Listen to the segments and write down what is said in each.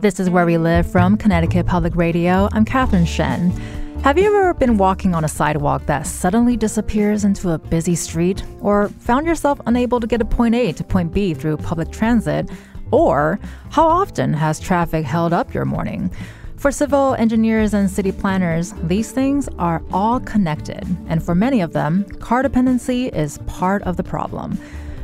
This is Where We Live from Connecticut Public Radio. I'm Catherine Shen. Have you ever been walking on a sidewalk that suddenly disappears into a busy street? Or found yourself unable to get a point A to point B through public transit? Or how often has traffic held up your morning? For civil engineers and city planners, these things are all connected, and for many of them, car dependency is part of the problem.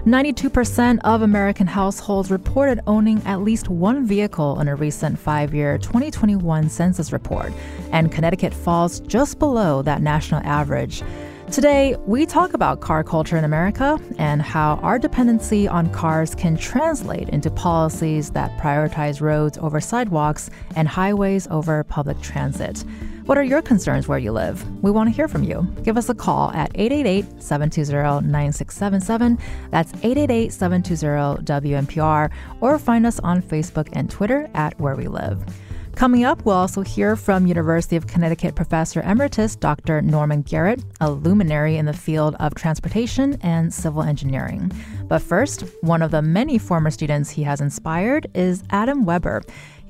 92% of American households reported owning at least one vehicle in a recent five year 2021 census report, and Connecticut falls just below that national average. Today, we talk about car culture in America and how our dependency on cars can translate into policies that prioritize roads over sidewalks and highways over public transit. What are your concerns where you live? We want to hear from you. Give us a call at 888 720 9677. That's 888 720 WNPR, or find us on Facebook and Twitter at Where We Live. Coming up, we'll also hear from University of Connecticut Professor Emeritus Dr. Norman Garrick, a luminary in the field of transportation and civil engineering. But first, one of the many former students he has inspired is Adam Weber.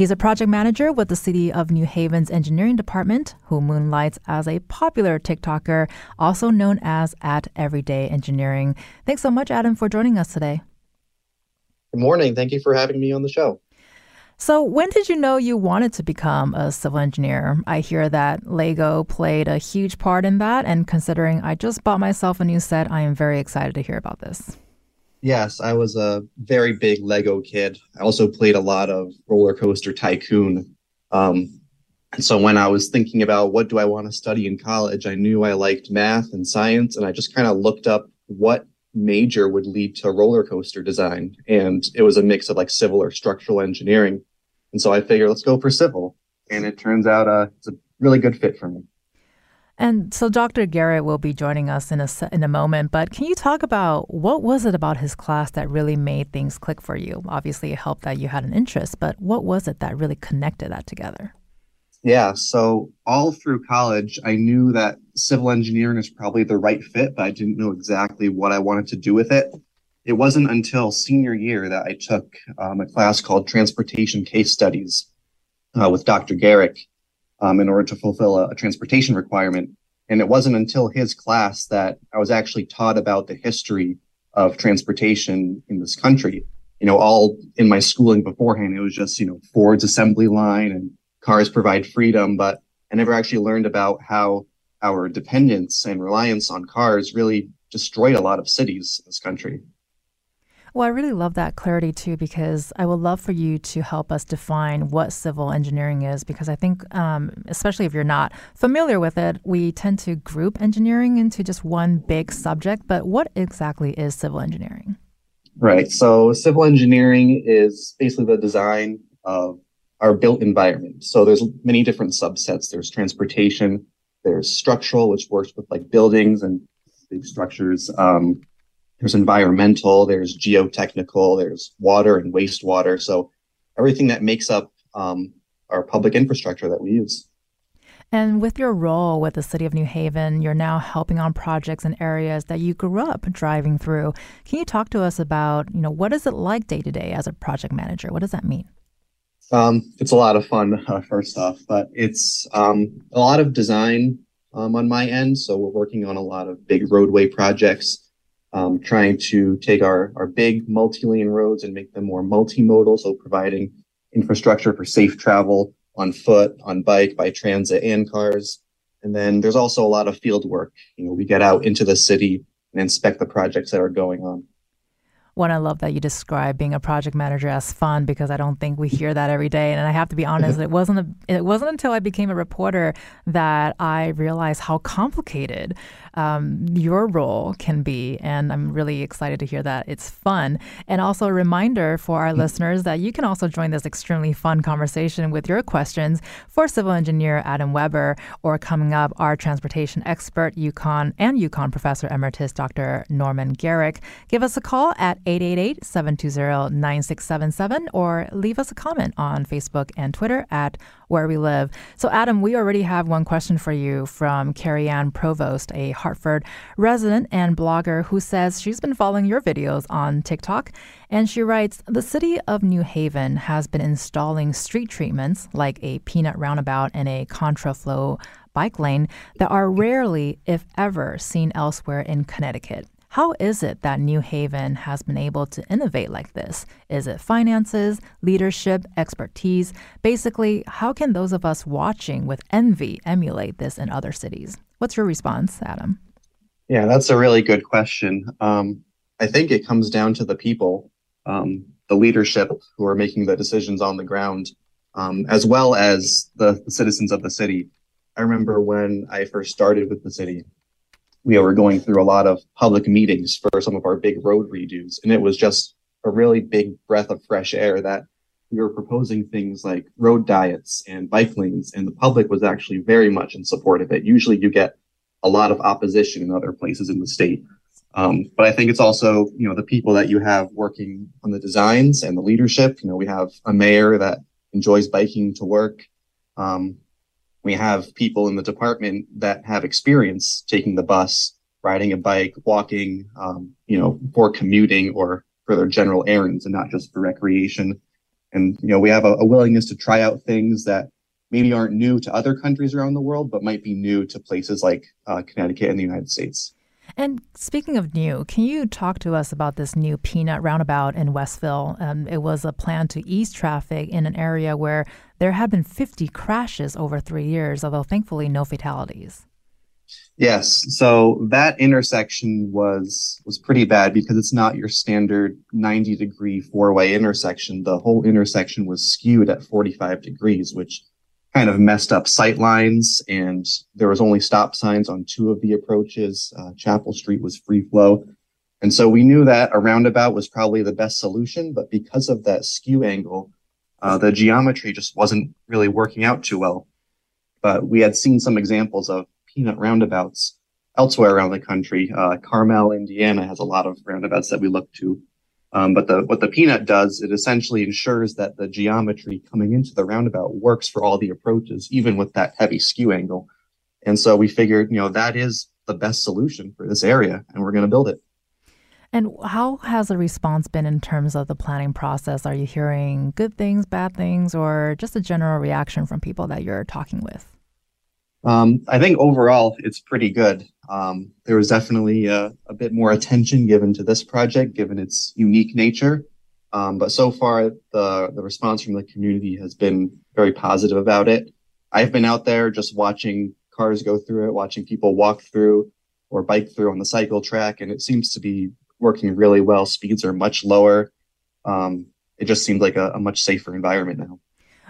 He's a project manager with the City of New Haven's engineering department, who moonlights as a popular TikToker, also known as at Everyday Engineering. Thanks so much, Adam, for joining us today. Good morning. Thank you for having me on the show. So, when did you know you wanted to become a civil engineer? I hear that Lego played a huge part in that, and considering I just bought myself a new set, I am very excited to hear about this. Yes, I was a very big Lego kid. I also played a lot of Roller Coaster Tycoon. Um, and so when I was thinking about what do I want to study in college, I knew I liked math and science, and I just kind of looked up what major would lead to roller coaster design. And it was a mix of like civil or structural engineering. And so I figured, let's go for civil. And it turns out uh, it's a really good fit for me. And so Dr. Garrick will be joining us in a in a moment, but can you talk about what was it about his class that really made things click for you? Obviously, it helped that you had an interest, but what was it that really connected that together? Yeah, so all through college, I knew that civil engineering is probably the right fit, but I didn't know exactly what I wanted to do with it. It wasn't until senior year that I took um, a class called Transportation Case Studies uh, with Dr. Garrick um, in order to fulfill a, a transportation requirement. And it wasn't until his class that I was actually taught about the history of transportation in this country. You know, all in my schooling beforehand, it was just, you know, Ford's assembly line and cars provide freedom. But I never actually learned about how our dependence and reliance on cars really destroyed a lot of cities in this country. Well, I really love that clarity too, because I would love for you to help us define what civil engineering is, because I think, um, especially if you're not familiar with it, we tend to group engineering into just one big subject. But what exactly is civil engineering? Right. So, civil engineering is basically the design of our built environment. So, there's many different subsets. There's transportation, there's structural, which works with like buildings and big structures. Um, there's environmental, there's geotechnical, there's water and wastewater. So everything that makes up um, our public infrastructure that we use. And with your role with the City of New Haven, you're now helping on projects in areas that you grew up driving through. Can you talk to us about, you know, what is it like day to day as a project manager? What does that mean? Um, it's a lot of fun, uh, first off, but it's um, a lot of design um, on my end. So we're working on a lot of big roadway projects um, trying to take our, our big multi-lane roads and make them more multimodal. So providing infrastructure for safe travel on foot, on bike, by transit and cars. And then there's also a lot of field work. You know, we get out into the city and inspect the projects that are going on. One, I love that you describe being a project manager as fun because I don't think we hear that every day. And I have to be honest, it wasn't a, it wasn't until I became a reporter that I realized how complicated um, your role can be. And I'm really excited to hear that it's fun. And also a reminder for our mm-hmm. listeners that you can also join this extremely fun conversation with your questions for civil engineer Adam Weber or coming up our transportation expert, UConn and UConn professor emeritus Dr. Norman Garrick. Give us a call at 888 720 9677 or leave us a comment on Facebook and Twitter at Where We Live. So, Adam, we already have one question for you from Carrie Ann Provost, a Hartford resident and blogger who says she's been following your videos on TikTok. And she writes The city of New Haven has been installing street treatments like a peanut roundabout and a contraflow bike lane that are rarely, if ever, seen elsewhere in Connecticut. How is it that New Haven has been able to innovate like this? Is it finances, leadership, expertise? Basically, how can those of us watching with envy emulate this in other cities? What's your response, Adam? Yeah, that's a really good question. Um, I think it comes down to the people, um, the leadership who are making the decisions on the ground, um, as well as the, the citizens of the city. I remember when I first started with the city, we were going through a lot of public meetings for some of our big road redos. And it was just a really big breath of fresh air that we were proposing things like road diets and bike lanes, and the public was actually very much in support of it. Usually you get a lot of opposition in other places in the state. Um, but I think it's also, you know, the people that you have working on the designs and the leadership. You know, we have a mayor that enjoys biking to work. Um, we have people in the department that have experience taking the bus, riding a bike, walking, um, you know, for commuting or for their general errands and not just for recreation. And, you know, we have a, a willingness to try out things that maybe aren't new to other countries around the world, but might be new to places like uh, Connecticut and the United States. And speaking of new, can you talk to us about this new peanut roundabout in Westville? Um, it was a plan to ease traffic in an area where there had been 50 crashes over three years, although thankfully no fatalities. Yes, so that intersection was was pretty bad because it's not your standard 90 degree four way intersection. The whole intersection was skewed at 45 degrees, which kind of messed up sight lines and there was only stop signs on two of the approaches. Uh, Chapel Street was free flow. And so we knew that a roundabout was probably the best solution, but because of that skew angle, uh, the geometry just wasn't really working out too well. But we had seen some examples of peanut roundabouts elsewhere around the country. Uh, Carmel, Indiana has a lot of roundabouts that we look to. Um, but the, what the peanut does, it essentially ensures that the geometry coming into the roundabout works for all the approaches, even with that heavy skew angle. And so we figured, you know, that is the best solution for this area, and we're going to build it. And how has the response been in terms of the planning process? Are you hearing good things, bad things, or just a general reaction from people that you're talking with? Um, I think overall it's pretty good. Um, there was definitely a, a, bit more attention given to this project, given its unique nature. Um, but so far, the the response from the community has been very positive about it. I've been out there just watching cars go through it, watching people walk through or bike through on the cycle track, and it seems to be working really well. Speeds are much lower. Um, it just seems like a, a much safer environment now.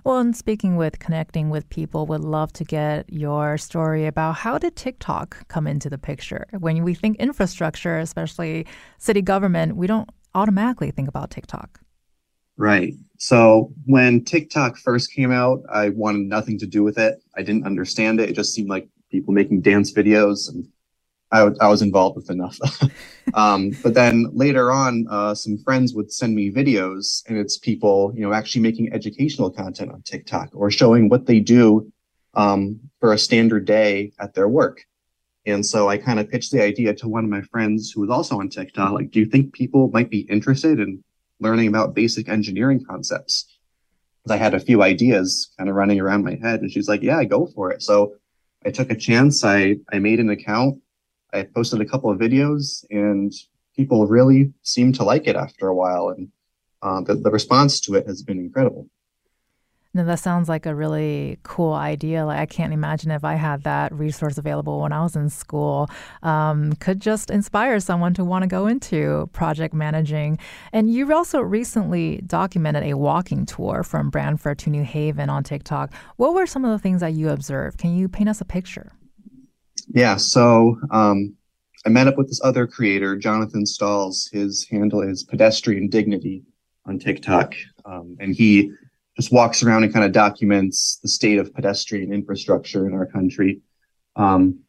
Well, and speaking with connecting with people, would love to get your story about how did TikTok come into the picture? When we think infrastructure, especially city government, we don't automatically think about TikTok. Right. So when TikTok first came out, I wanted nothing to do with it. I didn't understand it. It just seemed like people making dance videos and I, w- I was involved with enough. um, but then later on, uh, some friends would send me videos, and it's people, you know, actually making educational content on TikTok or showing what they do um, for a standard day at their work. And so I kind of pitched the idea to one of my friends who was also on TikTok. Like, do you think people might be interested in learning about basic engineering concepts? I had a few ideas kind of running around my head, and she's like, "Yeah, go for it." So I took a chance. I I made an account I posted a couple of videos and people really seem to like it after a while. And uh, the, the response to it has been incredible. Now that sounds like a really cool idea. Like I can't imagine if I had that resource available when I was in school. Um, could just inspire someone to want to go into project managing. And you also recently documented a walking tour from Branford to New Haven on TikTok. What were some of the things that you observed? Can you paint us a picture? Yeah. So um, I met up with this other creator, Jonathan Stalls. His handle is Pedestrian Dignity on TikTok, um, and he just walks around and kind of documents the state of pedestrian infrastructure in our country. Um,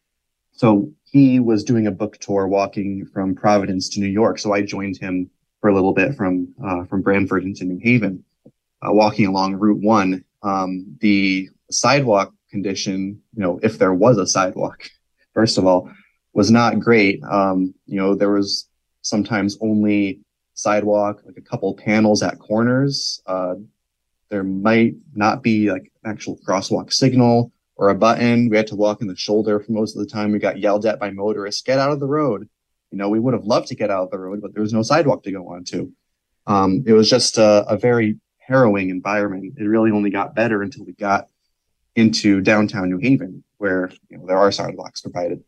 so he was doing a book tour walking from Providence to New York. So I joined him for a little bit from uh, from Branford into New Haven, uh, walking along Route One. Um, the sidewalk condition, you know, if there was a sidewalk, first of all, was not great. Um, you know, there was sometimes only sidewalk, like a couple panels at corners. Uh, there might not be like an actual crosswalk signal or a button. We had to walk in the shoulder for most of the time. We got yelled at by motorists, get out of the road. You know, we would have loved to get out of the road, but there was no sidewalk to go onto. Um, it was just a, a very harrowing environment. It really only got better until we got into downtown New Haven, where you know there are sidewalks provided.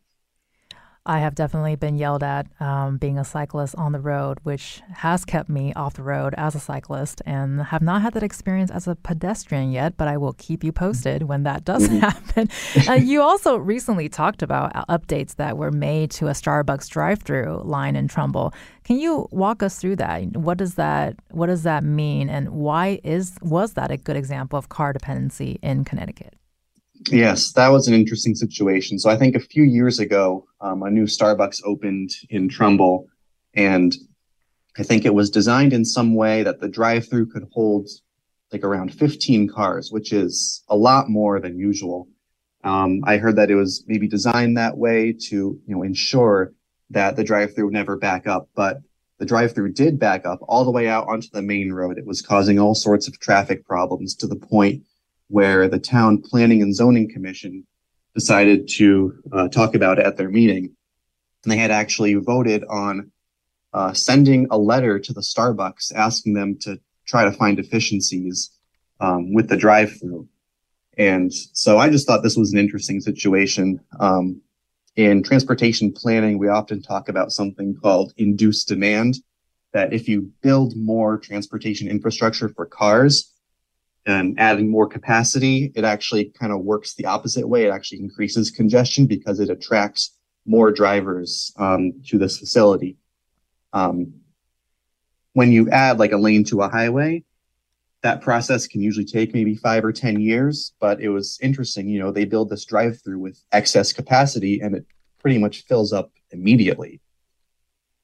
I have definitely been yelled at um, being a cyclist on the road, which has kept me off the road as a cyclist and have not had that experience as a pedestrian yet, but I will keep you posted when that does mm-hmm. happen. uh, you also recently talked about uh, updates that were made to a Starbucks drive-through line in Trumbull. Can you walk us through that? What does that what does that mean and why is was that a good example of car dependency in Connecticut? Yes, that was an interesting situation. So I think a few years ago, um, a new Starbucks opened in Trumbull, and I think it was designed in some way that the drive-through could hold like around 15 cars, which is a lot more than usual. Um, I heard that it was maybe designed that way to, you know, ensure that the drive-through would never back up, but the drive-through did back up all the way out onto the main road. It was causing all sorts of traffic problems to the point where the town planning and zoning commission decided to uh, talk about at their meeting. And they had actually voted on uh, sending a letter to the Starbucks asking them to try to find efficiencies um, with the drive through. And so I just thought this was an interesting situation. Um, in transportation planning, we often talk about something called induced demand, that if you build more transportation infrastructure for cars, and adding more capacity, it actually kind of works the opposite way. It actually increases congestion because it attracts more drivers um, to this facility. Um, when you add like a lane to a highway, that process can usually take maybe five or 10 years. But it was interesting, you know, they build this drive through with excess capacity and it pretty much fills up immediately.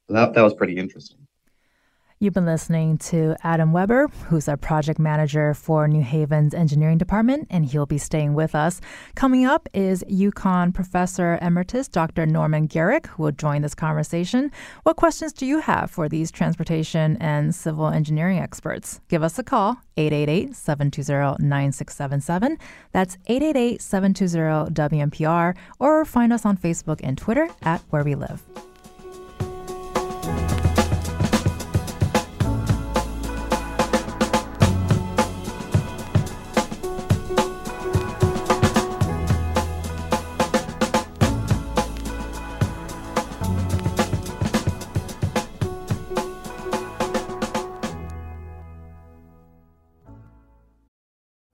So that, that was pretty interesting. You've been listening to Adam Weber, who's a project manager for New Haven's engineering department, and he'll be staying with us. Coming up is UConn Professor Emeritus Dr. Norman Garrick, who will join this conversation. What questions do you have for these transportation and civil engineering experts? Give us a call, 888 720 9677. That's 888 720 WNPR, or find us on Facebook and Twitter at Where We Live.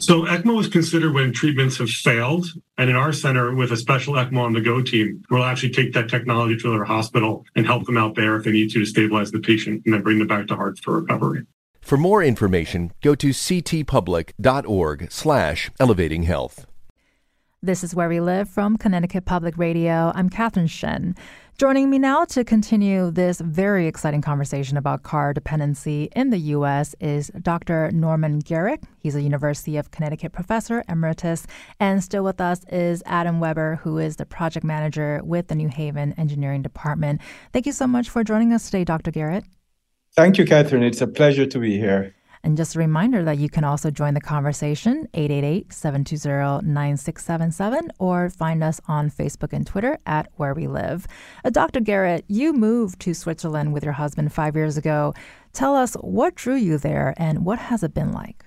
So ECMO is considered when treatments have failed. And in our center, with a special ECMO on the go team, we'll actually take that technology to their hospital and help them out there if they need to to stabilize the patient and then bring them back to heart for recovery. For more information, go to ctpublic.org slash elevating health. This is Where We Live from Connecticut Public Radio. I'm Catherine Shen. Joining me now to continue this very exciting conversation about car dependency in the U.S. is Dr. Norman Garrick. He's a University of Connecticut professor emeritus. And still with us is Adam Weber, who is the project manager with the New Haven Engineering Department. Thank you so much for joining us today, Dr. Garrick. Thank you, Catherine. It's a pleasure to be here. And just a reminder that you can also join the conversation 888-720-9677 or find us on Facebook and Twitter at Where We Live. Uh, Dr. Garrick, you moved to Switzerland with your husband 5 years ago. Tell us what drew you there and what has it been like?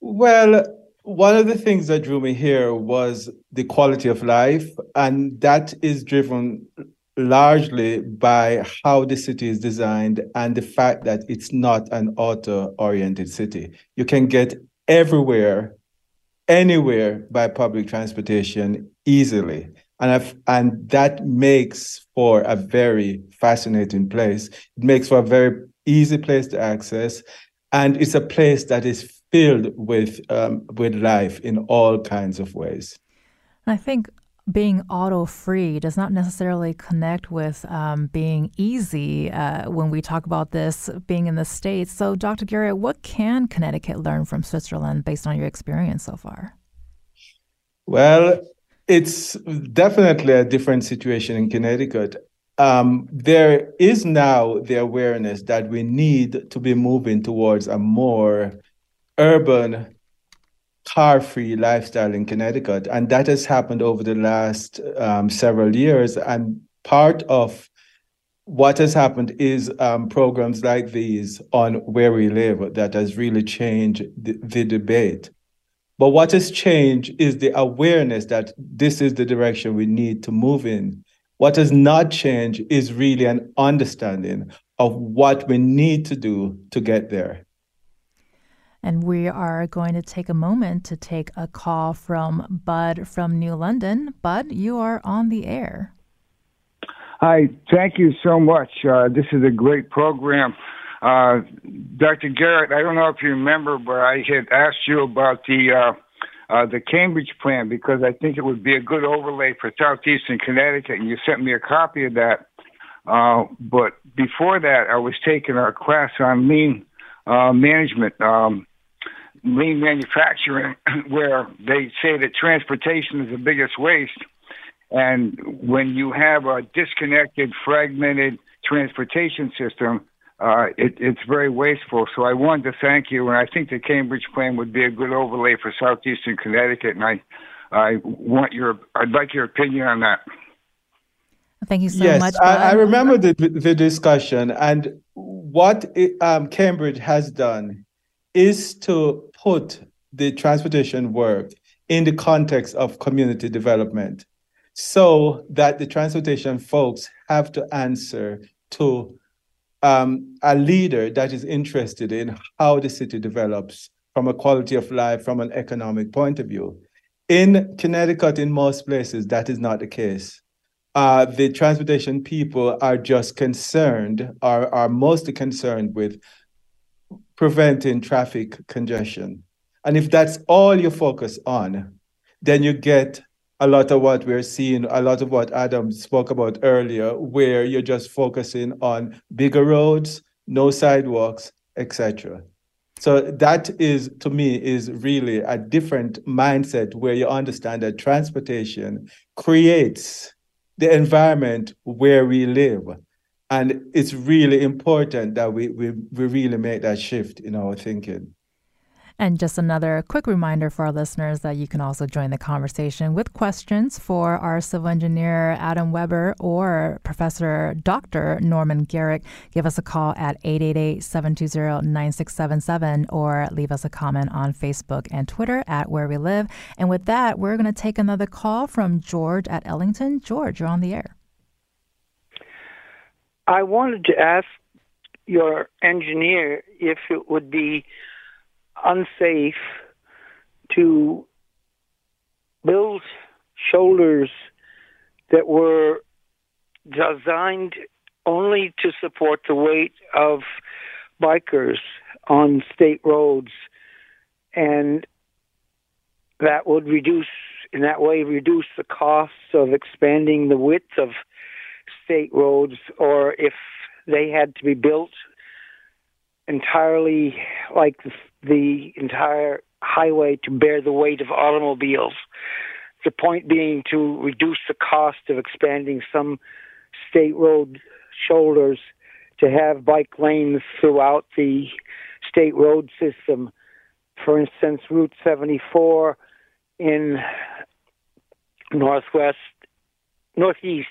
Well, one of the things that drew me here was the quality of life and that is driven largely by how the city is designed and the fact that it's not an auto oriented city. You can get everywhere, anywhere by public transportation easily. And, and that makes for a very fascinating place. It makes for a very easy place to access. And it's a place that is filled with, um, with life in all kinds of ways. I think being auto free does not necessarily connect with um, being easy uh, when we talk about this being in the States. So, Dr. Garrick, what can Connecticut learn from Switzerland based on your experience so far? Well, it's definitely a different situation in Connecticut. Um, there is now the awareness that we need to be moving towards a more urban car free lifestyle in Connecticut. And that has happened over the last um, several years. And part of what has happened is um, programs like these on where we live that has really changed the, the debate. But what has changed is the awareness that this is the direction we need to move in. What has not changed is really an understanding of what we need to do to get there. And we are going to take a moment to take a call from Bud from New London. Bud, you are on the air. Hi, thank you so much. Uh, this is a great program. Uh, Dr. Garrick, I don't know if you remember, but I had asked you about the uh, uh, the Cambridge plan because I think it would be a good overlay for southeastern Connecticut, and you sent me a copy of that. Uh, but before that, I was taking a class on lean uh, management. Um, lean manufacturing where they say that transportation is the biggest waste. And when you have a disconnected, fragmented transportation system, uh, it, it's very wasteful. So I wanted to thank you, and I think the Cambridge plan would be a good overlay for southeastern Connecticut. And I, I want your, I'd like your opinion on that. Thank you so yes, much. I, I, remember the the discussion, and what it, um, Cambridge has done is to put the transportation work in the context of community development so that the transportation folks have to answer to um, a leader that is interested in how the city develops from a quality of life, from an economic point of view. In Connecticut, in most places, that is not the case. Uh, the transportation people are just concerned, are, are mostly concerned with preventing traffic congestion. And if that's all you focus on, then you get a lot of what we're seeing, a lot of what Adam spoke about earlier, where you're just focusing on bigger roads, no sidewalks, etc. So that is, to me, is really a different mindset where you understand that transportation creates the environment where we live. And it's really important that we, we, we really make that shift in our thinking. And just another quick reminder for our listeners that you can also join the conversation with questions for our civil engineer Adam Weber or Professor Dr. Norman Garrick. Give us a call at 888 720 9677 or leave us a comment on Facebook and Twitter at Where We Live. And with that, we're going to take another call from George at Ellington. George, you're on the air. I wanted to ask your engineer if it would be unsafe to build shoulders that were designed only to support the weight of bikers. on state roads, and that would reduce, in that way, reduce the costs of expanding the width of state roads, or if they had to be built entirely like the, entire highway to bear the weight of automobiles. The point being to reduce the cost of expanding some state road shoulders to have bike lanes throughout the state road system. For instance, Route 74 in northwest, northeast,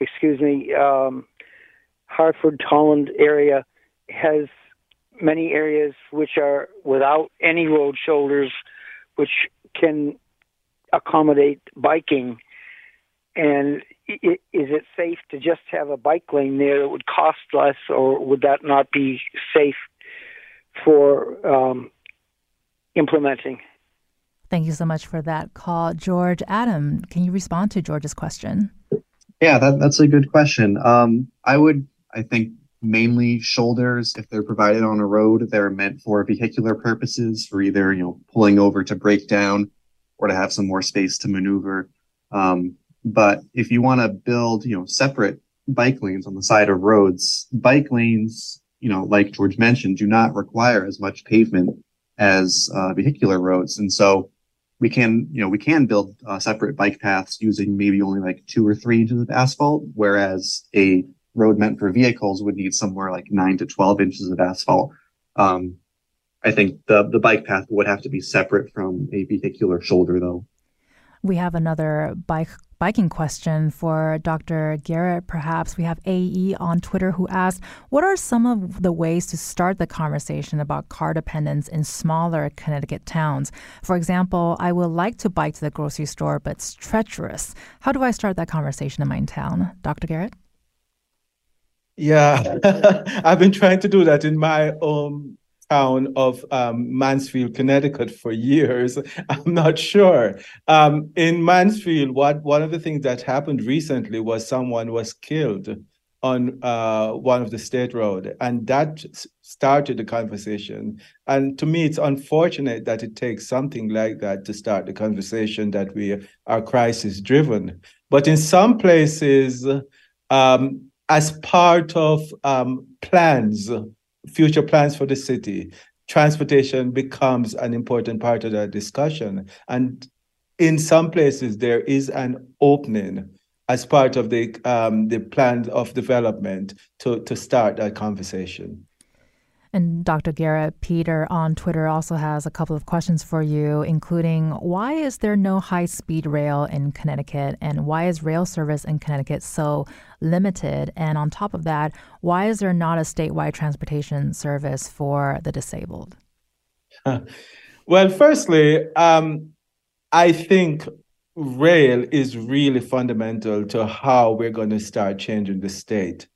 excuse me, um, Hartford, Holland area has many areas which are without any road shoulders, which can accommodate biking. And is it safe to just have a bike lane there that would cost less, or would that not be safe for um, implementing? Thank you so much for that call. George, Adam, can you respond to George's question? Yeah, that, that's a good question. Um, I would, I think, mainly shoulders, if they're provided on a road, they're meant for vehicular purposes, for either, you know, pulling over to break down or to have some more space to maneuver. Um, but if you want to build, you know, separate bike lanes on the side of roads, bike lanes, you know, like George mentioned, do not require as much pavement as uh, vehicular roads. And so we can, you know, we can build uh, separate bike paths using maybe only like two or three inches of asphalt, whereas a road meant for vehicles would need somewhere like nine to 12 inches of asphalt. Um, I think the, the bike path would have to be separate from a vehicular shoulder though. We have another bike biking question for Dr. Garrick. Perhaps we have AE on Twitter who asked, "What are some of the ways to start the conversation about car dependence in smaller Connecticut towns? For example, I would like to bike to the grocery store, but it's treacherous. How do I start that conversation in my town?" Dr. Garrick. Yeah, I've been trying to do that in my own town of um, Mansfield, Connecticut for years. I'm not sure. Um, in Mansfield, what one of the things that happened recently was someone was killed on uh, one of the state road, and that started the conversation. And to me, it's unfortunate that it takes something like that to start the conversation that we are crisis driven. But in some places, um, as part of um, plans, future plans for the city, transportation becomes an important part of that discussion. And in some places, there is an opening as part of the um, the plan of development to to start that conversation. And Dr. Garrick Peter on Twitter also has a couple of questions for you, including why is there no high speed rail in Connecticut? And why is rail service in Connecticut so limited? And on top of that, why is there not a statewide transportation service for the disabled? Well, firstly, um, I think rail is really fundamental to how we're going to start changing the state.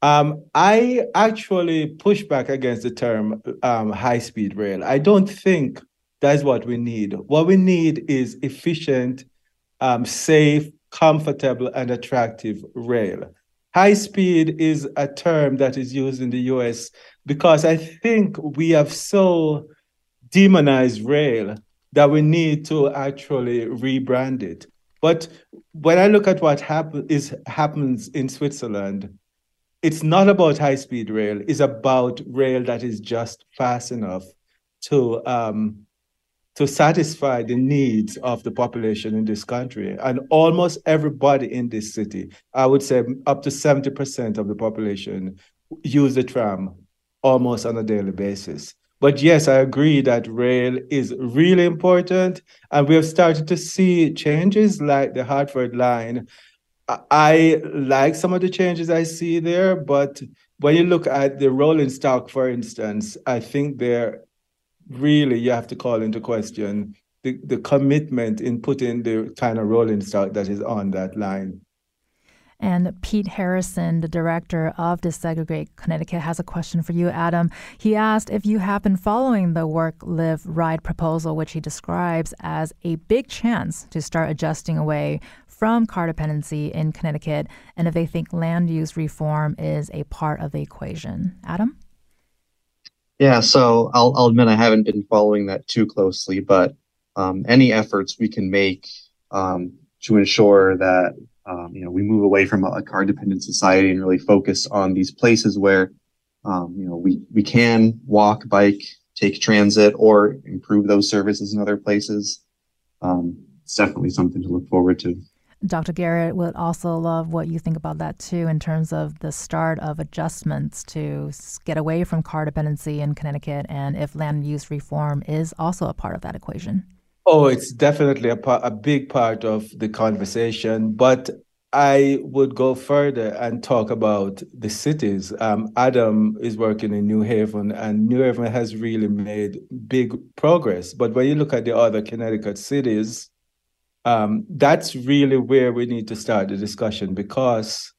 Um, I actually push back against the term um, high speed rail. I don't think that's what we need. What we need is efficient, um, safe, comfortable, and attractive rail. High speed is a term that is used in the US because I think we have so demonized rail that we need to actually rebrand it. But when I look at what is, happens in Switzerland, it's not about high speed rail. It's about rail that is just fast enough to um, to satisfy the needs of the population in this country. And almost everybody in this city i would say up to 70% of the population use the tram almost on a daily basis. But yes i agree that rail is really important. And we have started to see changes like the hartford line I like some of the changes I see there, but when you look at the rolling stock, for instance, I think there really you have to call into question the, the commitment in putting the kind of rolling stock that is on that line. And Pete Harrison, the director of Desegregate Connecticut, has a question for you, Adam. He asked if you have been following the work, live, ride proposal, which he describes as a big chance to start adjusting away from car dependency in Connecticut and if they think land use reform is a part of the equation. Adam? Yeah, so I'll, I'll admit I haven't been following that too closely, but um, any efforts we can make um, to ensure that um, you know we move away from a car dependent society and really focus on these places where um, you know we we can walk, bike, take transit, or improve those services in other places. Um, it's definitely something to look forward to. Dr. Garrick would also love what you think about that too, in terms of the start of adjustments to get away from car dependency in Connecticut, and if land use reform is also a part of that equation. Oh, it's definitely a, part, a big part of the conversation, but I would go further and talk about the cities. Um, Adam is working in New Haven, and New Haven has really made big progress. But when you look at the other Connecticut cities, um, that's really where we need to start the discussion because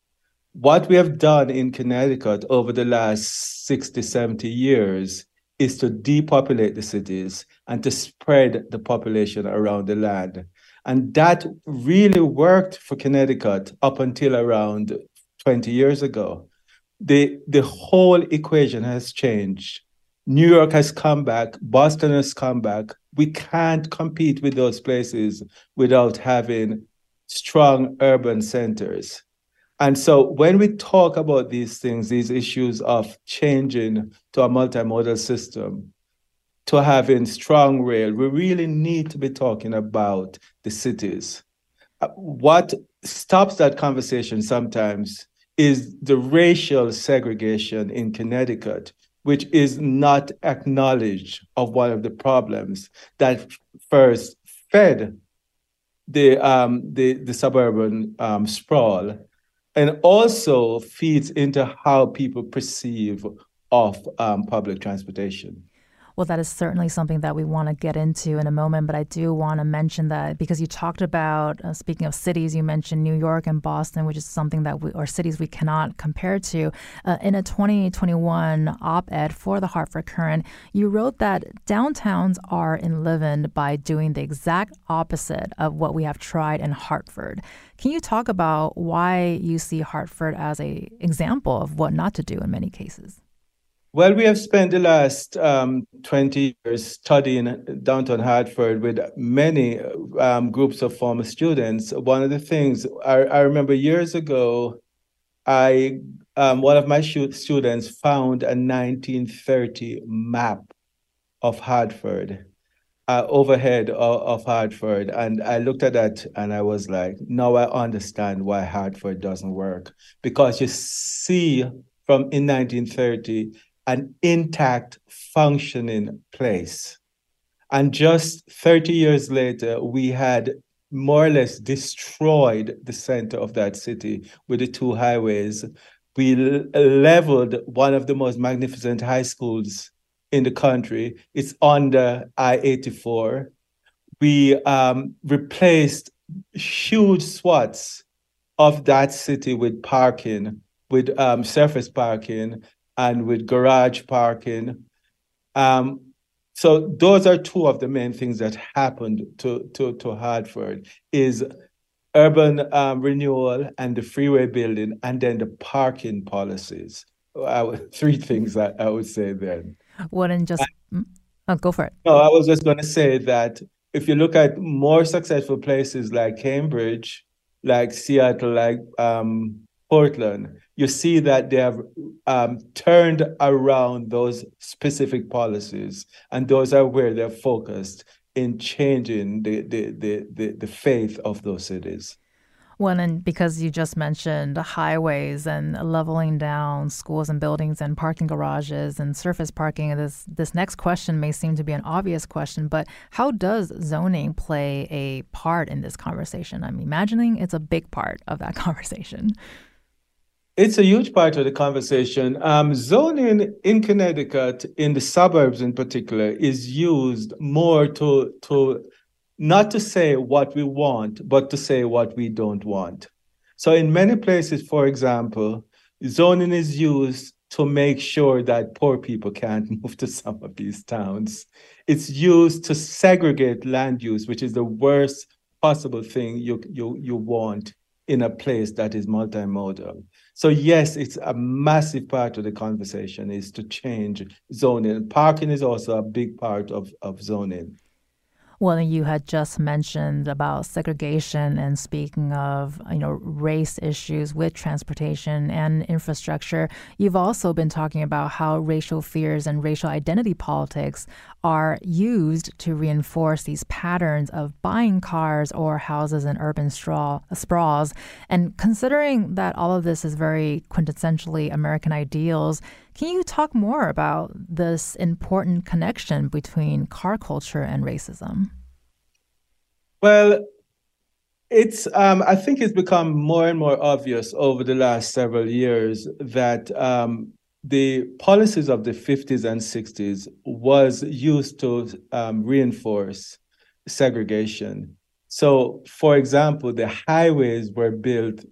what we have done in Connecticut over the last 60, 70 years is to depopulate the cities and to spread the population around the land. And that really worked for Connecticut up until around 20 years ago. The, the whole equation has changed. New York has come back, Boston has come back. We can't compete with those places without having strong urban centers. And so when we talk about these things, these issues of changing to a multimodal system, to having strong rail, we really need to be talking about the cities. Uh, what stops that conversation sometimes is the racial segregation in Connecticut, which is not acknowledged of one of the problems that first fed the um, the, the suburban um, sprawl and also feeds into how people perceive of um, public transportation. Well, that is certainly something that we want to get into in a moment, but I do want to mention that because you talked about, uh, speaking of cities, you mentioned New York and Boston, which is something that we, or cities we cannot compare to. Uh, in a 2021 op ed for the Hartford Courant, you wrote that downtowns are enlivened by doing the exact opposite of what we have tried in Hartford. Can you talk about why you see Hartford as a example of what not to do in many cases? Well, we have spent the last um, 20 years studying downtown Hartford with many um, groups of former students. One of the things I, I remember years ago, I um, one of my students found a 1930 map of Hartford, uh, overhead of, of Hartford, and I looked at that and I was like, now I understand why Hartford doesn't work because you see from in 1930 an intact, functioning place. And just 30 years later, we had more or less destroyed the center of that city with the two highways. We leveled one of the most magnificent high schools in the country. It's under I 84. We um, replaced huge swaths of that city with parking, with um, surface parking, and with garage parking. Um, so those are two of the main things that happened to, to, to Hartford is urban um, renewal and the freeway building and then the parking policies. Would, three things that I would say then. Wouldn't just mm, oh, go for it. No, I was just going to say that if you look at more successful places like Cambridge, like Seattle, like um, Portland, you see that they have um, turned around those specific policies, and those are where they're focused in changing the, the, the, the, the faith of those cities. Well, and because you just mentioned highways and leveling down schools and buildings and parking garages and surface parking, this this next question may seem to be an obvious question, but how does zoning play a part in this conversation? I'm imagining it's a big part of that conversation. It's a huge part of the conversation. Um, zoning in Connecticut, in the suburbs in particular, is used more to to not to say what we want, but to say what we don't want. So in many places, for example, zoning is used to make sure that poor people can't move to some of these towns. It's used to segregate land use, which is the worst possible thing you you you want in a place that is multimodal. So yes, it's a massive part of the conversation is to change zoning. Parking is also a big part of, of zoning. Well, you had just mentioned about segregation and speaking of, you know, race issues with transportation and infrastructure. You've also been talking about how racial fears and racial identity politics are used to reinforce these patterns of buying cars or houses in urban straw, sprawls. And considering that all of this is very quintessentially American ideals, can you talk more about this important connection between car culture and racism? Well, it's um, I think it's become more and more obvious over the last several years that um, the policies of the 50s and 60s was used to um, reinforce segregation. So, for example, the highways were built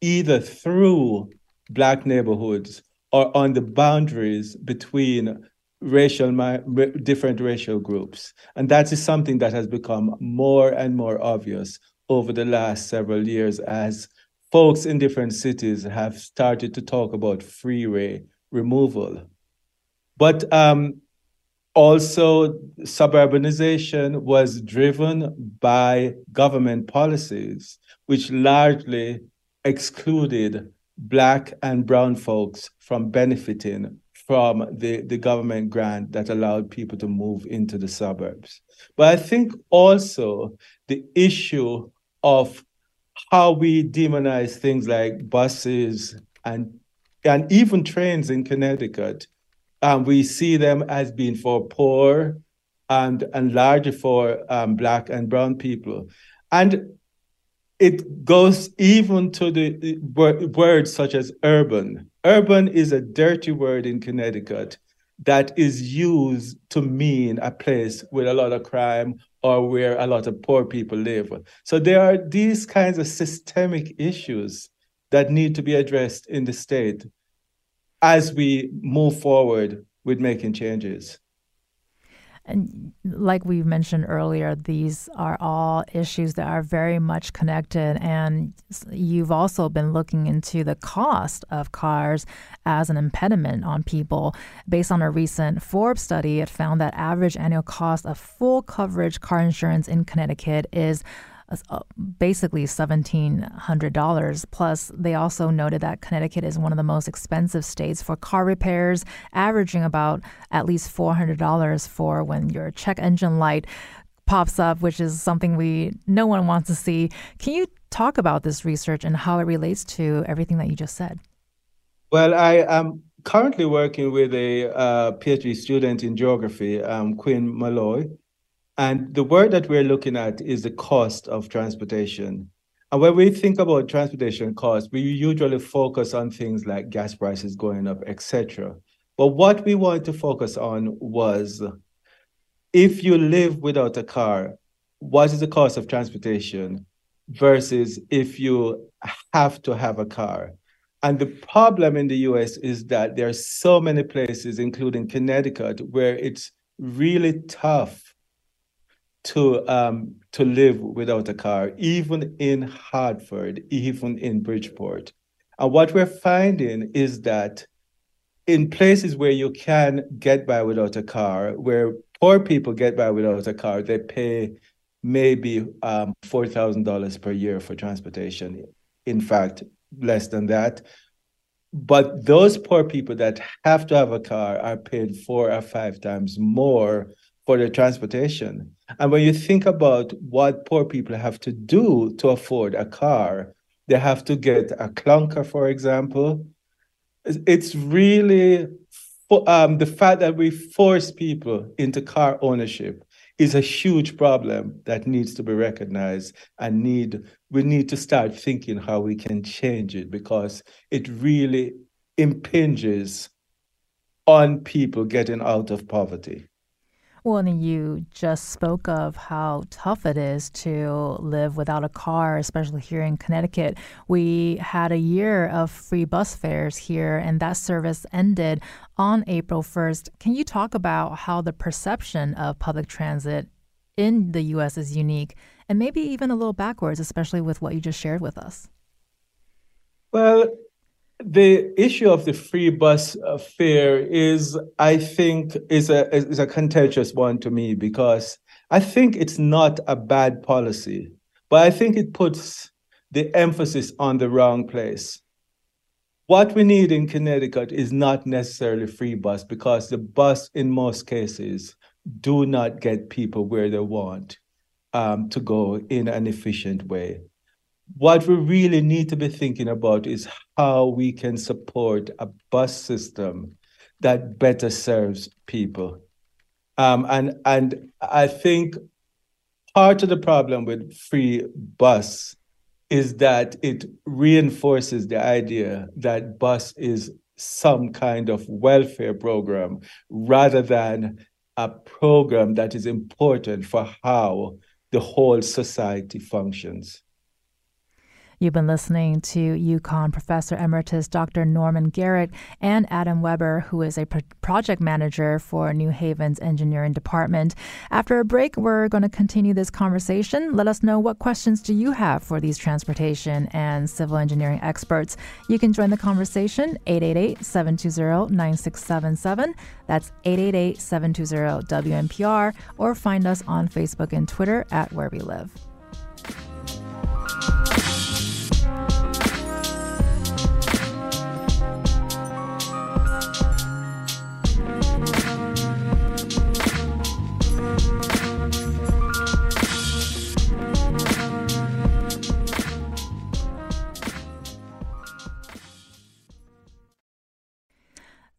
either through Black neighborhoods or on the boundaries between racial different racial groups and that is something that has become more and more obvious over the last several years as folks in different cities have started to talk about freeway removal but um, also suburbanization was driven by government policies which largely excluded black and brown folks from benefiting from the, the government grant that allowed people to move into the suburbs. But I think also the issue of how we demonize things like buses and and even trains in Connecticut, um, we see them as being for poor and and largely for um, black and brown people. And it goes even to the words such as urban. Urban is a dirty word in Connecticut that is used to mean a place with a lot of crime or where a lot of poor people live. So there are these kinds of systemic issues that need to be addressed in the state as we move forward with making changes. And like we mentioned earlier, these are all issues that are very much connected. And you've also been looking into the cost of cars as an impediment on people. Based on a recent Forbes study, it found that average annual cost of full coverage car insurance in Connecticut is basically $1,700. Plus, they also noted that Connecticut is one of the most expensive states for car repairs, averaging about at least $400 for when your check engine light pops up, which is something we no one wants to see. Can you talk about this research and how it relates to everything that you just said? Well, I am currently working with a uh, PhD student in geography, um, Quinn Malloy, and the word that we're looking at is the cost of transportation. And when we think about transportation costs, we usually focus on things like gas prices going up, etc. But what we wanted to focus on was if you live without a car, what is the cost of transportation versus if you have to have a car? And the problem in the US is that there are so many places, including Connecticut, where it's really tough to um, to live without a car, even in Hartford, even in Bridgeport. And what we're finding is that in places where you can get by without a car, where poor people get by without a car, they pay maybe um, $4,000 per year for transportation. In fact, less than that. But those poor people that have to have a car are paid four or five times more for their transportation. And when you think about what poor people have to do to afford a car, they have to get a clunker, for example. It's really um, the fact that we force people into car ownership is a huge problem that needs to be recognized and need we need to start thinking how we can change it because it really impinges on people getting out of poverty. Well, and you just spoke of how tough it is to live without a car, especially here in Connecticut. We had a year of free bus fares here, and that service ended on April 1st. Can you talk about how the perception of public transit in the U.S. is unique and maybe even a little backwards, especially with what you just shared with us? Well, the issue of the free bus uh, fare is, I think, is a is a contentious one to me because I think it's not a bad policy, but I think it puts the emphasis on the wrong place. What we need in Connecticut is not necessarily free bus because the bus, in most cases, do not get people where they want um, to go in an efficient way what we really need to be thinking about is how we can support a bus system that better serves people. Um, and and I think part of the problem with free bus is that it reinforces the idea that bus is some kind of welfare program rather than a program that is important for how the whole society functions. You've been listening to UConn Professor Emeritus Dr. Norman Garrick and Adam Weber, who is a pro- project manager for New Haven's engineering department. After a break, we're going to continue this conversation. Let us know what questions do you have for these transportation and civil engineering experts. You can join the conversation 888-720-9677. That's 888-720-WNPR or find us on Facebook and Twitter at Where We Live.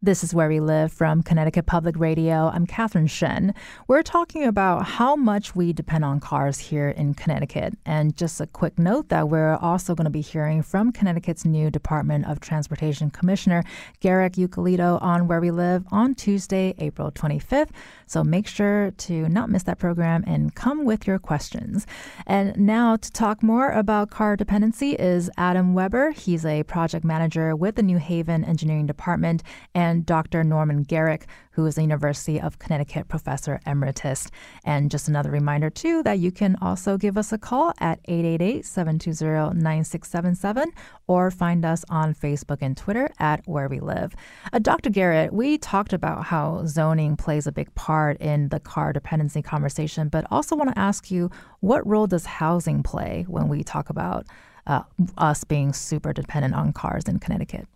This is Where We Live from Connecticut Public Radio. I'm Catherine Shen. We're talking about how much we depend on cars here in Connecticut. And just a quick note that we're also going to be hearing from Connecticut's new Department of Transportation Commissioner, Garrett Eucalitto, on Where We Live on Tuesday, April 25th. So make sure to not miss that program and come with your questions. And now to talk more about car dependency is Adam Weber. He's a project manager with the New Haven Engineering Department and Dr. Norman Garrick, who is a University of Connecticut professor emeritus. And just another reminder, too, that you can also give us a call at 888 720 9677 or find us on Facebook and Twitter at Where We Live. Uh, Dr. Garrick, we talked about how zoning plays a big part in the car dependency conversation, but also want to ask you what role does housing play when we talk about uh, us being super dependent on cars in Connecticut?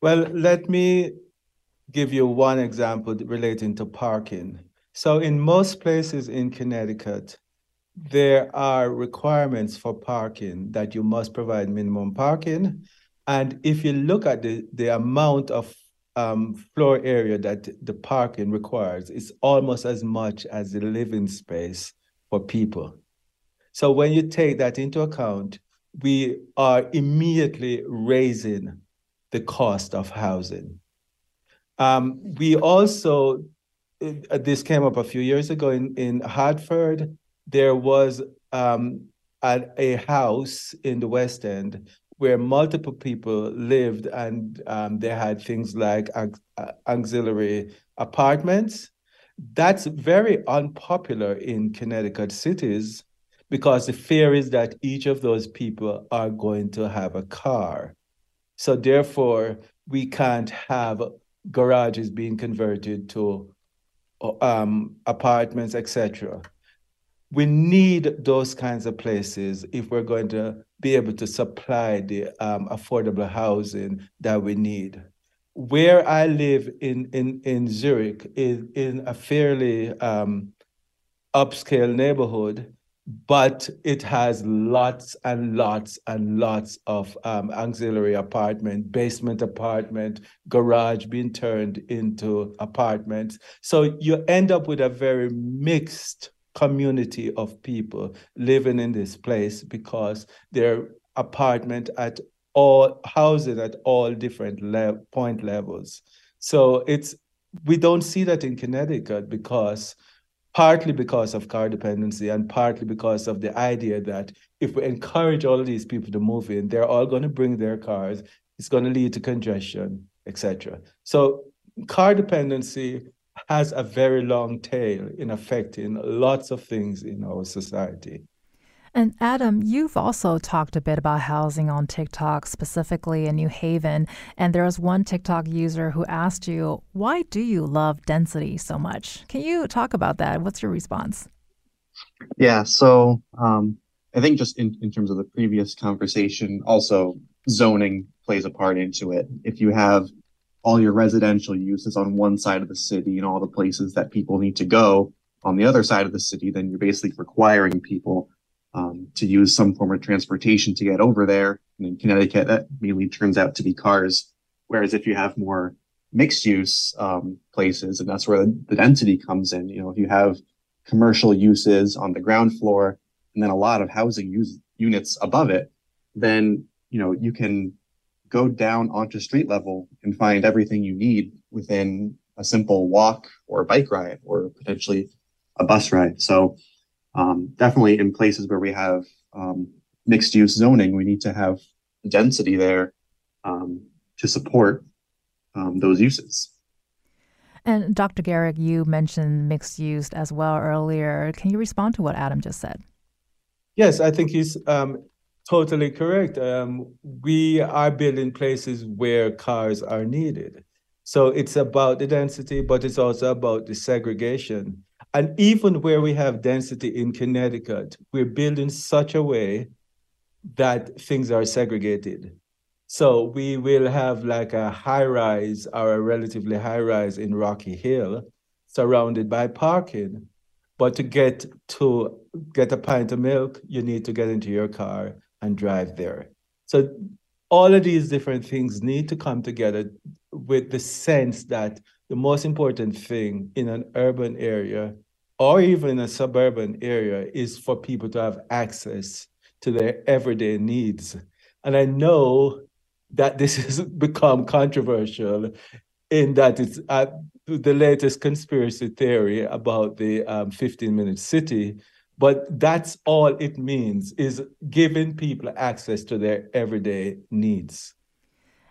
Well, let me give you one example relating to parking. So, in most places in Connecticut, there are requirements for parking that you must provide minimum parking. And if you look at the, the amount of um, floor area that the parking requires, is almost as much as the living space for people. So when you take that into account, we are immediately raising the cost of housing. Um, we also, uh, this came up a few years ago in, in Hartford, there was um, a, a house in the West End where multiple people lived and um, they had things like uh, auxiliary apartments. That's very unpopular in Connecticut cities because the fear is that each of those people are going to have a car. So therefore, we can't have garages being converted to um, apartments, etc. We need those kinds of places if we're going to be able to supply the um, affordable housing that we need. Where I live in in in Zurich is in a fairly um, upscale neighborhood but it has lots and lots and lots of um, auxiliary apartment, basement apartment, garage being turned into apartments. So you end up with a very mixed community of people living in this place because they're apartment at all housing at all different le- point levels. So it's we don't see that in Connecticut because partly because of car dependency and partly because of the idea that if we encourage all these people to move in, they're all going to bring their cars. It's going to lead to congestion, etc. So car dependency has a very long tail in affecting lots of things in our society. And Adam, you've also talked a bit about housing on TikTok, specifically in New Haven. And there was one TikTok user who asked you, Why do you love density so much? Can you talk about that? What's your response? Yeah, so um, I think just in, in terms of the previous conversation, also zoning plays a part into it. If you have all your residential uses on one side of the city and all the places that people need to go on the other side of the city, then you're basically requiring people um, to use some form of transportation to get over there. And in Connecticut, that mainly turns out to be cars. Whereas if you have more mixed use um, places, and that's where the, density comes in, you know, if you have commercial uses on the ground floor and then a lot of housing use, units above it, then, you know, you can go down onto street level and find everything you need within a simple walk or a bike ride or potentially a bus ride. So um, definitely in places where we have um, mixed use zoning, we need to have density there um, to support um, those uses. And Dr. Garrick, you mentioned mixed use as well earlier. Can you respond to what Adam just said? Yes, I think he's um, totally correct. Um, we are building places where cars are needed. So it's about the density, but it's also about the segregation. And even where we have density in Connecticut, we're building such a way that things are segregated. So we will have like a high rise or a relatively high rise in Rocky Hill surrounded by parking. But to get to get a pint of milk, you need to get into your car and drive there. So all of these different things need to come together with the sense that the most important thing in an urban area or even a suburban area is for people to have access to their everyday needs. And I know that this has become controversial in that it's uh, the latest conspiracy theory about the um, 15 minute city but that's all it means is giving people access to their everyday needs.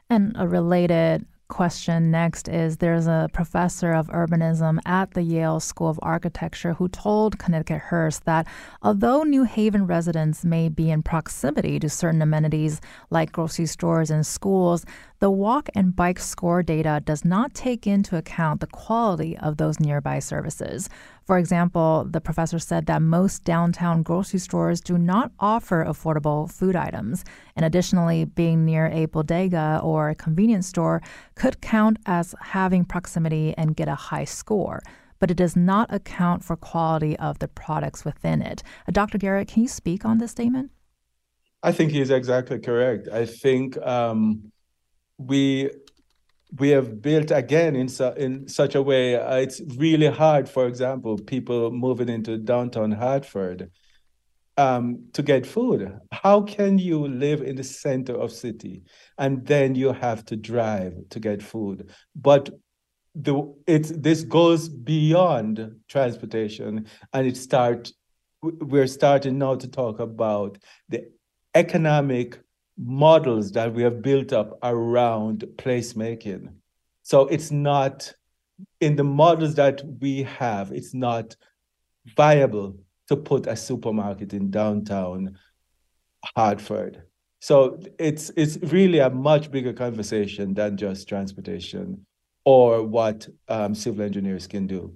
And a related question next is there's a professor of urbanism at the Yale School of Architecture who told Connecticut Hearst that although New Haven residents may be in proximity to certain amenities like grocery stores and schools, the walk and bike score data does not take into account the quality of those nearby services. For example, the professor said that most downtown grocery stores do not offer affordable food items. And additionally, being near a bodega or a convenience store could count as having proximity and get a high score but it does not account for quality of the products within it. Uh, Dr. Garrick, can you speak on this statement? I think he's exactly correct. I think um, we we have built again in su- in such a way uh, it's really hard for example people moving into downtown hartford um, to get food. How can you live in the center of city and then you have to drive to get food? But the it's this goes beyond transportation and it start we're starting now to talk about the economic models that we have built up around placemaking. So it's not in the models that we have, it's not viable to put a supermarket in downtown Hartford. So it's it's really a much bigger conversation than just transportation or what um, civil engineers can do.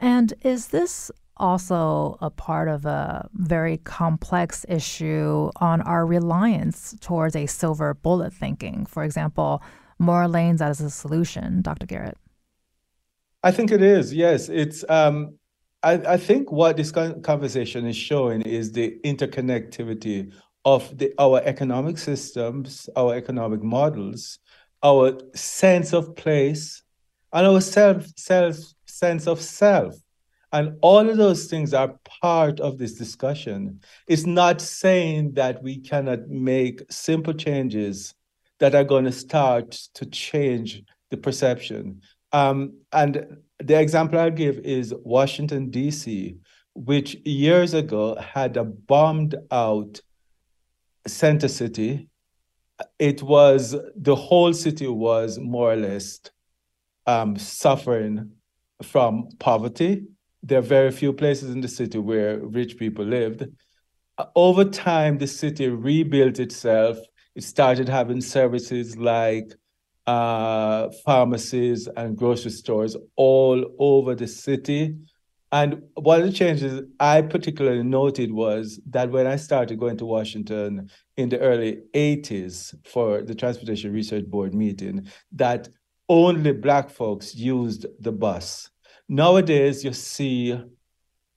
And is this also a part of a very complex issue on our reliance towards a silver bullet thinking. For example, more lanes as a solution, Dr. Garrick. I think it is. Yes, it's. Um, I, I think what this conversation is showing is the interconnectivity of the, our economic systems, our economic models, our sense of place, and our self, self sense of self. And all of those things are part of this discussion. It's not saying that we cannot make simple changes that are going to start to change the perception. Um, and the example I'll give is Washington, D.C., which years ago had a bombed out center city. It was the whole city was more or less um, suffering from poverty there are very few places in the city where rich people lived. over time, the city rebuilt itself. It started having services like uh, pharmacies and grocery stores all over the city. And one of the changes I particularly noted was that when I started going to Washington in the early 80s for the Transportation Research Board meeting, that only Black folks used the bus. Nowadays, you see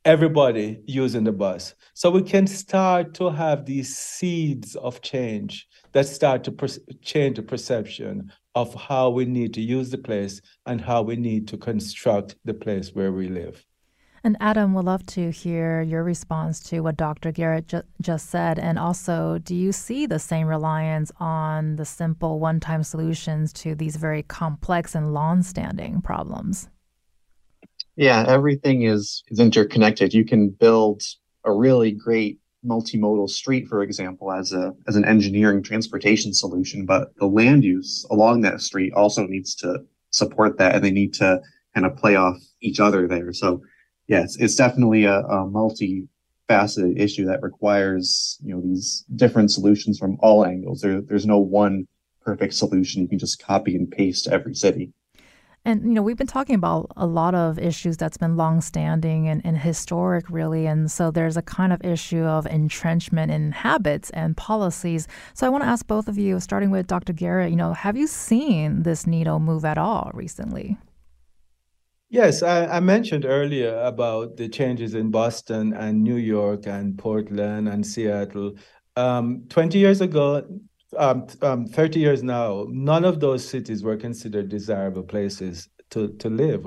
everybody using the bus. So we can start to have these seeds of change that start to per- change the perception of how we need to use the place and how we need to construct the place where we live. And Adam, would love to hear your response to what Dr. Garrick ju- just said. And also, do you see the same reliance on the simple one time solutions to these very complex and long standing problems? Yeah, everything is, is interconnected. You can build a really great multimodal street, for example, as a as an engineering transportation solution, but the land use along that street also needs to support that and they need to kind of play off each other there. So yes, it's definitely a, a multi-faceted issue that requires you know these different solutions from all angles. There, there's no one perfect solution you can just copy and paste every city. And you know, we've been talking about a lot of issues that's been long-standing and, and, historic, really. And so there's a kind of issue of entrenchment in habits and policies. So I want to ask both of you, starting with Dr. Garrick. You know, have you seen this needle move at all recently? Yes, I, I, mentioned earlier about the changes in Boston and New York and Portland and Seattle. Um, 20 years ago, um, um, 30 years now, none of those cities were considered desirable places to, to live.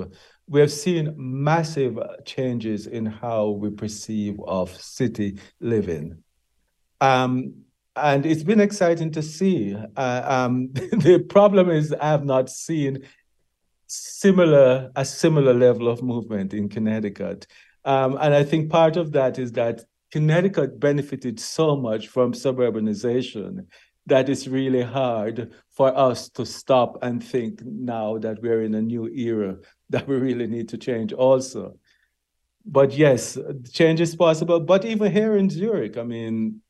We have seen massive changes in how we perceive of city living. Um, and it's been exciting to see. Uh, um, the problem is I have not seen similar a similar level of movement in Connecticut. Um, and I think part of that is that Connecticut benefited so much from suburbanization that it's really hard for us to stop and think now that we're in a new era that we really need to change also. But yes, change is possible. But even here in Zurich, I mean,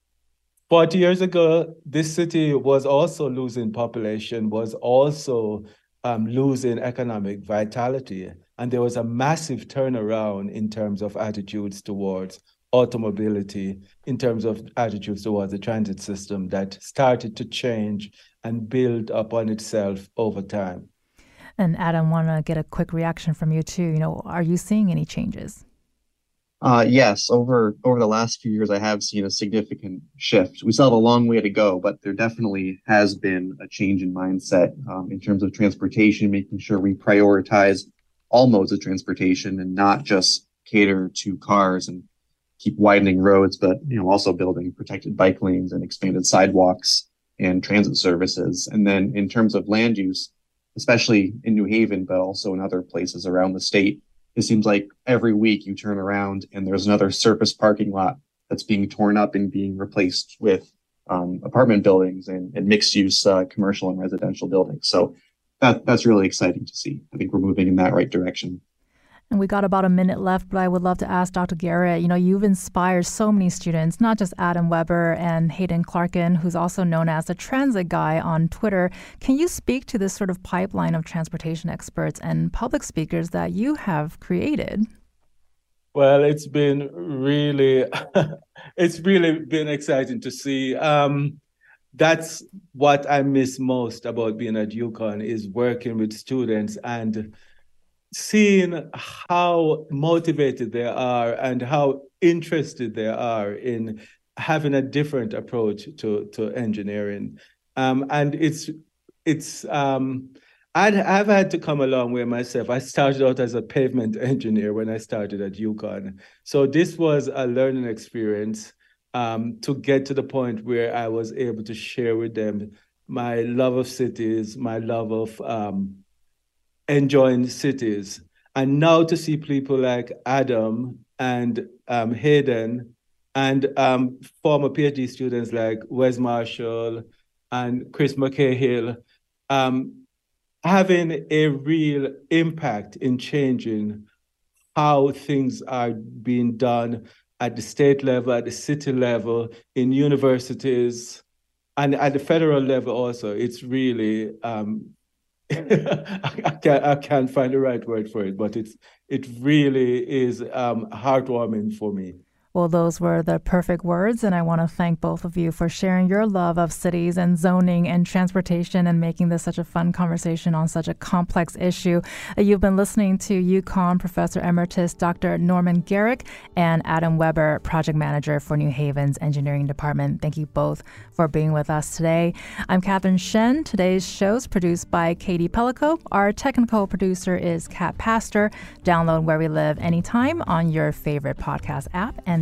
40 years ago, this city was also losing population, was also um, losing economic vitality. And there was a massive turnaround in terms of attitudes towards automobility, in terms of attitudes towards the transit system that started to change and build upon itself over time. And Adam, want to get a quick reaction from you too. You know, are you seeing any changes? Uh, yes, over over the last few years, I have seen a significant shift. We still have a long way to go, but there definitely has been a change in mindset um, in terms of transportation, making sure we prioritize all modes of transportation and not just cater to cars and keep widening roads, but you know also building protected bike lanes and expanded sidewalks and transit services. And then in terms of land use, especially in New Haven, but also in other places around the state it seems like every week you turn around and there's another surface parking lot that's being torn up and being replaced with um, apartment buildings and, and mixed use uh, commercial and residential buildings. So that that's really exciting to see. I think we're moving in that right direction. And we got about a minute left, but I would love to ask Dr. Garrick. You know, you've inspired so many students, not just Adam Weber and Hayden Clarkin, who's also known as the transit guy on Twitter. Can you speak to this sort of pipeline of transportation experts and public speakers that you have created? Well, it's been really, it's really been exciting to see. Um, that's what I miss most about being at UConn is working with students and seeing how motivated they are and how interested they are in having a different approach to to engineering um, and it's it's um, i have had to come a long way myself. I started out as a pavement engineer when I started at UConn. So this was a learning experience um, to get to the point where I was able to share with them my love of cities, my love of um, enjoying cities. And now to see people like Adam and um, Hayden and um, former PhD students like Wes Marshall and Chris McCahill um, having a real impact in changing how things are being done at the state level, at the city level, in universities, and at the federal level also. It's really um, I, can't, I can't find the right word for it, but it's it really is um, heartwarming for me. Well, those were the perfect words, and I want to thank both of you for sharing your love of cities and zoning and transportation and making this such a fun conversation on such a complex issue. Uh, you've been listening to UConn Professor Emeritus Dr. Norman Garrick and Adam Weber, Project Manager for New Haven's Engineering Department. Thank you both for being with us today. I'm Catherine Shen. Today's show is produced by Katie Pellico. Our technical producer is Kat Pastor. Download Where We Live anytime on your favorite podcast app and